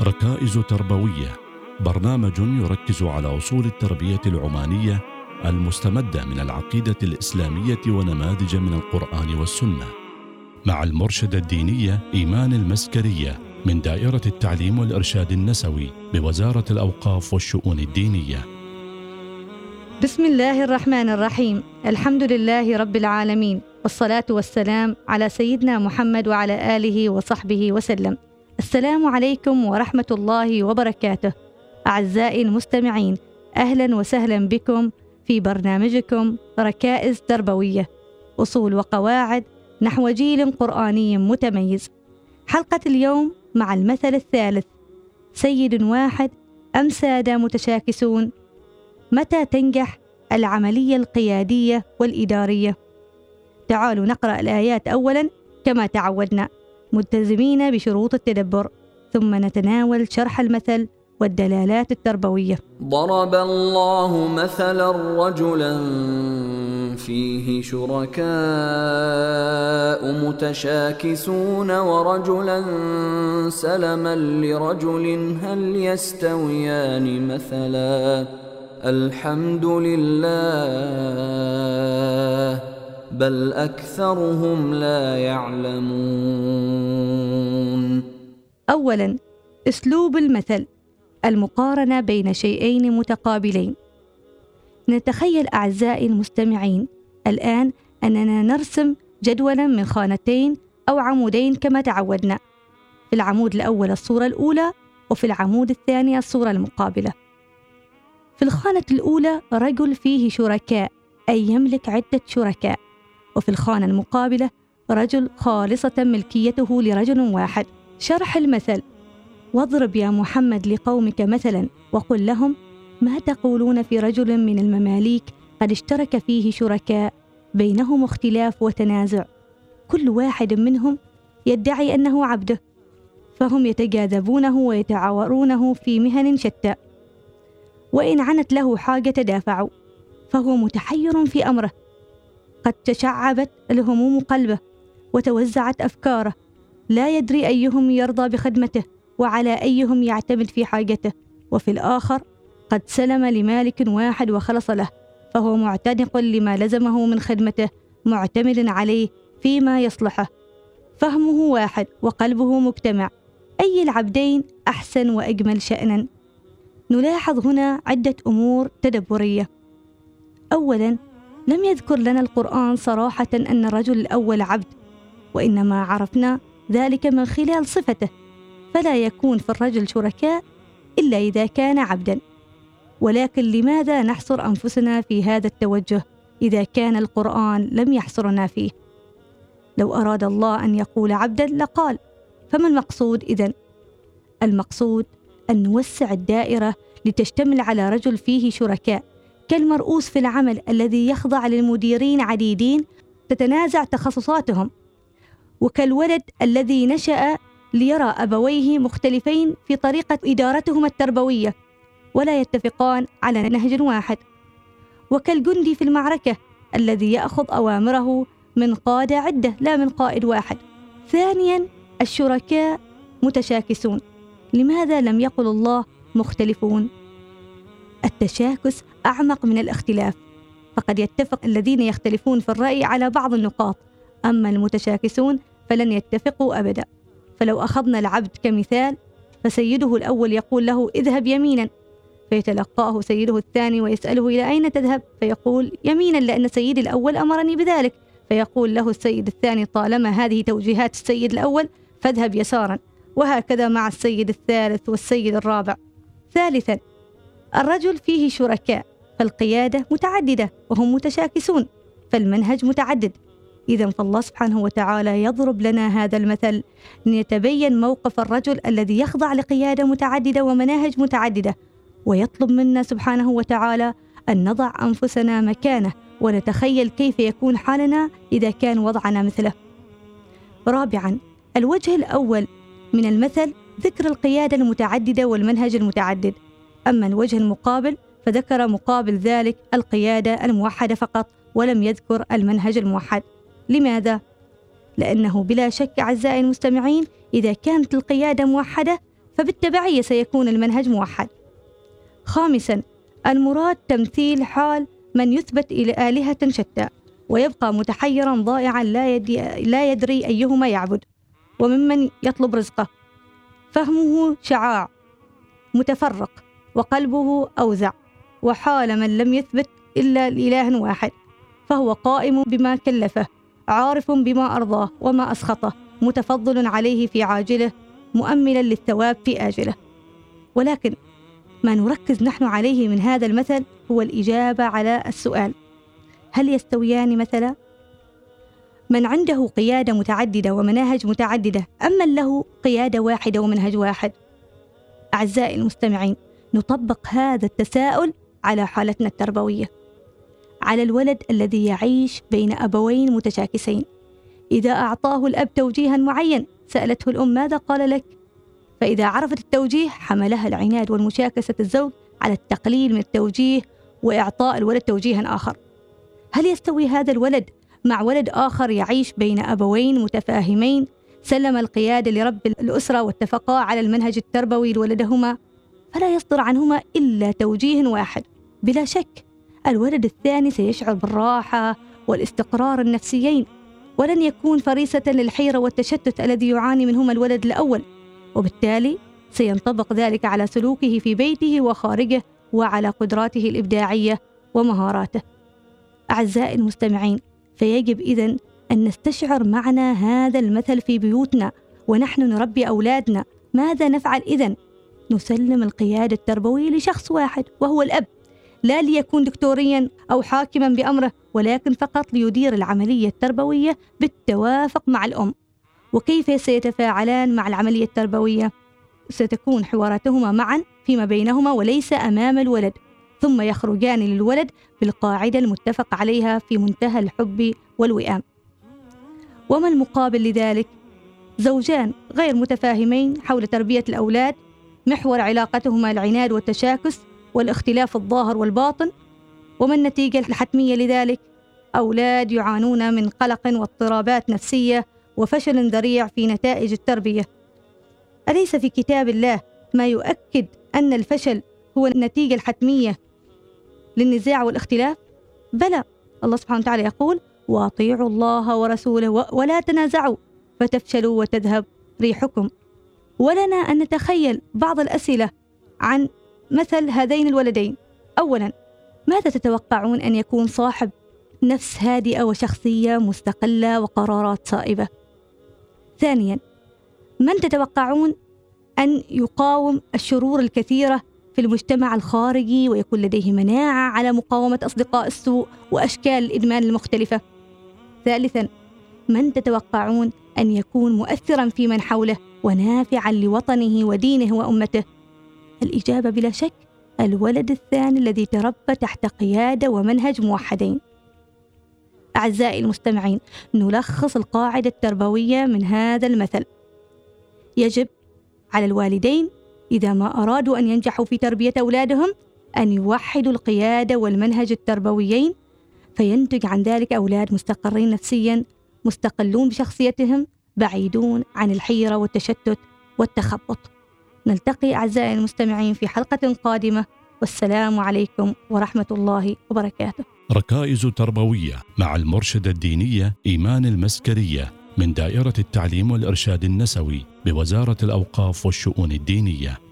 ركائز تربوية. برنامج يركز على أصول التربية العمانية المستمدة من العقيدة الإسلامية ونماذج من القرآن والسنة. مع المرشدة الدينية إيمان المسكرية من دائرة التعليم والإرشاد النسوي بوزارة الأوقاف والشؤون الدينية. بسم الله الرحمن الرحيم. الحمد لله رب العالمين والصلاة والسلام على سيدنا محمد وعلى آله وصحبه وسلم. السلام عليكم ورحمة الله وبركاته. أعزائي المستمعين أهلا وسهلا بكم في برنامجكم ركائز تربوية أصول وقواعد نحو جيل قرآني متميز. حلقة اليوم مع المثل الثالث. سيد واحد أم سادة متشاكسون؟ متى تنجح العملية القيادية والإدارية؟ تعالوا نقرأ الآيات اولا كما تعودنا. ملتزمين بشروط التدبر ثم نتناول شرح المثل والدلالات التربوية. ضرب الله مثلا رجلا فيه شركاء متشاكسون ورجلا سلما لرجل هل يستويان مثلا؟ الحمد لله بل أكثرهم لا يعلمون. اولا أسلوب المثل المقارنة بين شيئين متقابلين. نتخيل أعزائي المستمعين الآن أننا نرسم جدولا من خانتين أو عمودين كما تعودنا. في العمود الأول الصورة الأولى وفي العمود الثاني الصورة المقابلة. في الخانة الأولى رجل فيه شركاء أي يملك عدة شركاء. وفي الخانة المقابلة رجل خالصة ملكيته لرجل واحد. شرح المثل. واضرب يا محمد لقومك مثلا وقل لهم ما تقولون في رجل من المماليك قد اشترك فيه شركاء. بينهم اختلاف وتنازع. كل واحد منهم يدعي أنه عبده. فهم يتجاذبونه ويتعاورونه في مهن شتى. وإن عنت له حاجة تدافعوا. فهو متحير في أمره. قد تشعبت الهموم قلبه وتوزعت أفكاره. لا يدري أيهم يرضى بخدمته وعلى أيهم يعتمد في حاجته. وفي الآخر قد سلم لمالك واحد وخلص له فهو معتنق لما لزمه من خدمته معتمد عليه فيما يصلحه. فهمه واحد وقلبه مجتمع. أي العبدين أحسن وأجمل شأنا؟ نلاحظ هنا عدة أمور تدبرية. أولا لم يذكر لنا القرآن صراحة أن الرجل الأول عبد وإنما عرفنا ذلك من خلال صفته فلا يكون في الرجل شركاء إلا إذا كان عبدا. ولكن لماذا نحصر أنفسنا في هذا التوجه إذا كان القرآن لم يحصرنا فيه؟ لو أراد الله أن يقول عبدا لقال فما المقصود إذن؟ المقصود أن نوسع الدائرة لتشتمل على رجل فيه شركاء. كالمرؤوس في العمل الذي يخضع للمديرين عديدين تتنازع تخصصاتهم. وكالولد الذي نشأ ليرى أبويه مختلفين في طريقة إدارتهما التربوية ولا يتفقان على نهج واحد. وكالجندي في المعركة الذي يأخذ أوامره من قادة عدة لا من قائد واحد. ثانيا الشركاء متشاكسون. لماذا لم يقل الله مختلفون؟ التشاكس أعمق من الاختلاف فقد يتفق الذين يختلفون في الرأي على بعض النقاط. أما المتشاكسون فلن يتفقوا أبدا. فلو أخذنا العبد كمثال فسيده الأول يقول له اذهب يمينا فيتلقاه سيده الثاني ويسأله إلى أين تذهب؟ فيقول يمينا لأن سيدي الأول أمرني بذلك. فيقول له السيد الثاني طالما هذه توجيهات السيد الأول فاذهب يسارا. وهكذا مع السيد الثالث والسيد الرابع. ثالثا الرجل فيه شركاء فالقيادة متعددة وهم متشاكسون فالمنهج متعدد. إذا فالله سبحانه وتعالى يضرب لنا هذا المثل. ليتبين موقف الرجل الذي يخضع لقيادة متعددة ومناهج متعددة ويطلب منا سبحانه وتعالى أن نضع أنفسنا مكانه ونتخيل كيف يكون حالنا إذا كان وضعنا مثله. رابعا الوجه الأول من المثل ذكر القيادة المتعددة والمنهج المتعدد، أما الوجه المقابل فذكر مقابل ذلك القيادة الموحدة فقط ولم يذكر المنهج الموحد. لماذا؟ لأنه بلا شك أعزائي المستمعين إذا كانت القيادة موحدة فبالتبعية سيكون المنهج موحد خامسا المراد تمثيل حال من يثبت إلى آلهة شتى ويبقى متحيرا ضائعا لا, يدي لا يدري أيهما يعبد وممن يطلب رزقه فهمه شعاع متفرق وقلبه أوزع وحال من لم يثبت إلا لإله واحد فهو قائم بما كلفه عارف بما أرضاه وما أسخطه متفضل عليه في عاجله مؤملا للثواب في آجله ولكن ما نركز نحن عليه من هذا المثل هو الإجابة على السؤال هل يستويان مثلا؟ من عنده قيادة متعددة ومناهج متعددة أم من له قيادة واحدة ومنهج واحد؟ أعزائي المستمعين نطبق هذا التساؤل على حالتنا التربوية على الولد الذي يعيش بين أبوين متشاكسين. إذا أعطاه الأب توجيها معين سألته الأم ماذا قال لك؟ فإذا عرفت التوجيه حملها العناد والمشاكسة الزوج على التقليل من التوجيه وإعطاء الولد توجيها آخر. هل يستوي هذا الولد مع ولد آخر يعيش بين أبوين متفاهمين؟ سلم القيادة لرب الأسرة واتفقا على المنهج التربوي لولدهما. فلا يصدر عنهما إلا توجيه واحد. بلا شك الولد الثاني سيشعر بالراحة والاستقرار النفسيين ولن يكون فريسة للحيرة والتشتت الذي يعاني منهما الولد الأول وبالتالي سينطبق ذلك على سلوكه في بيته وخارجه وعلى قدراته الإبداعية ومهاراته. أعزائي المستمعين فيجب إذن أن نستشعر معنى هذا المثل في بيوتنا ونحن نربي أولادنا. ماذا نفعل إذن؟ نسلم القيادة التربوية لشخص واحد وهو الأب لا ليكون دكتوريا أو حاكما بأمره ولكن فقط ليدير العملية التربوية بالتوافق مع الأم وكيف سيتفاعلان مع العملية التربوية؟ ستكون حواراتهما معا فيما بينهما وليس أمام الولد ثم يخرجان للولد بالقاعدة المتفق عليها في منتهى الحب والوئام وما المقابل لذلك؟ زوجان غير متفاهمين حول تربية الأولاد محور علاقتهما العناد والتشاكس والاختلاف الظاهر والباطن وما النتيجة الحتمية لذلك؟ أولاد يعانون من قلق واضطرابات نفسية وفشل ذريع في نتائج التربية أليس في كتاب الله ما يؤكد أن الفشل هو النتيجة الحتمية للنزاع والاختلاف؟ بلى الله سبحانه وتعالى يقول وأطيعوا الله ورسوله ولا تنازعوا فتفشلوا وتذهب ريحكم ولنا أن نتخيل بعض الأسئلة عن مثل هذين الولدين. اولا ماذا تتوقعون أن يكون صاحب نفس هادئة وشخصية مستقلة وقرارات صائبة؟ ثانيا من تتوقعون أن يقاوم الشرور الكثيرة في المجتمع الخارجي ويكون لديه مناعة على مقاومة أصدقاء السوء وأشكال الإدمان المختلفة؟ ثالثا من تتوقعون أن يكون مؤثرا في من حوله ونافعا لوطنه ودينه وأمته. الإجابة بلا شك الولد الثاني الذي تربى تحت قيادة ومنهج موحدين. أعزائي المستمعين نلخص القاعدة التربوية من هذا المثل. يجب على الوالدين إذا ما أرادوا أن ينجحوا في تربية أولادهم أن يوحدوا القيادة والمنهج التربويين فينتج عن ذلك أولاد مستقرين نفسيا مستقلون بشخصيتهم بعيدون عن الحيرة والتشتت والتخبط. نلتقي أعزائي المستمعين في حلقة قادمة. والسلام عليكم ورحمة الله وبركاته. ركائز تربوية مع المرشدة الدينية إيمان المسكرية من دائرة التعليم والإرشاد النسوي بوزارة الأوقاف والشؤون الدينية.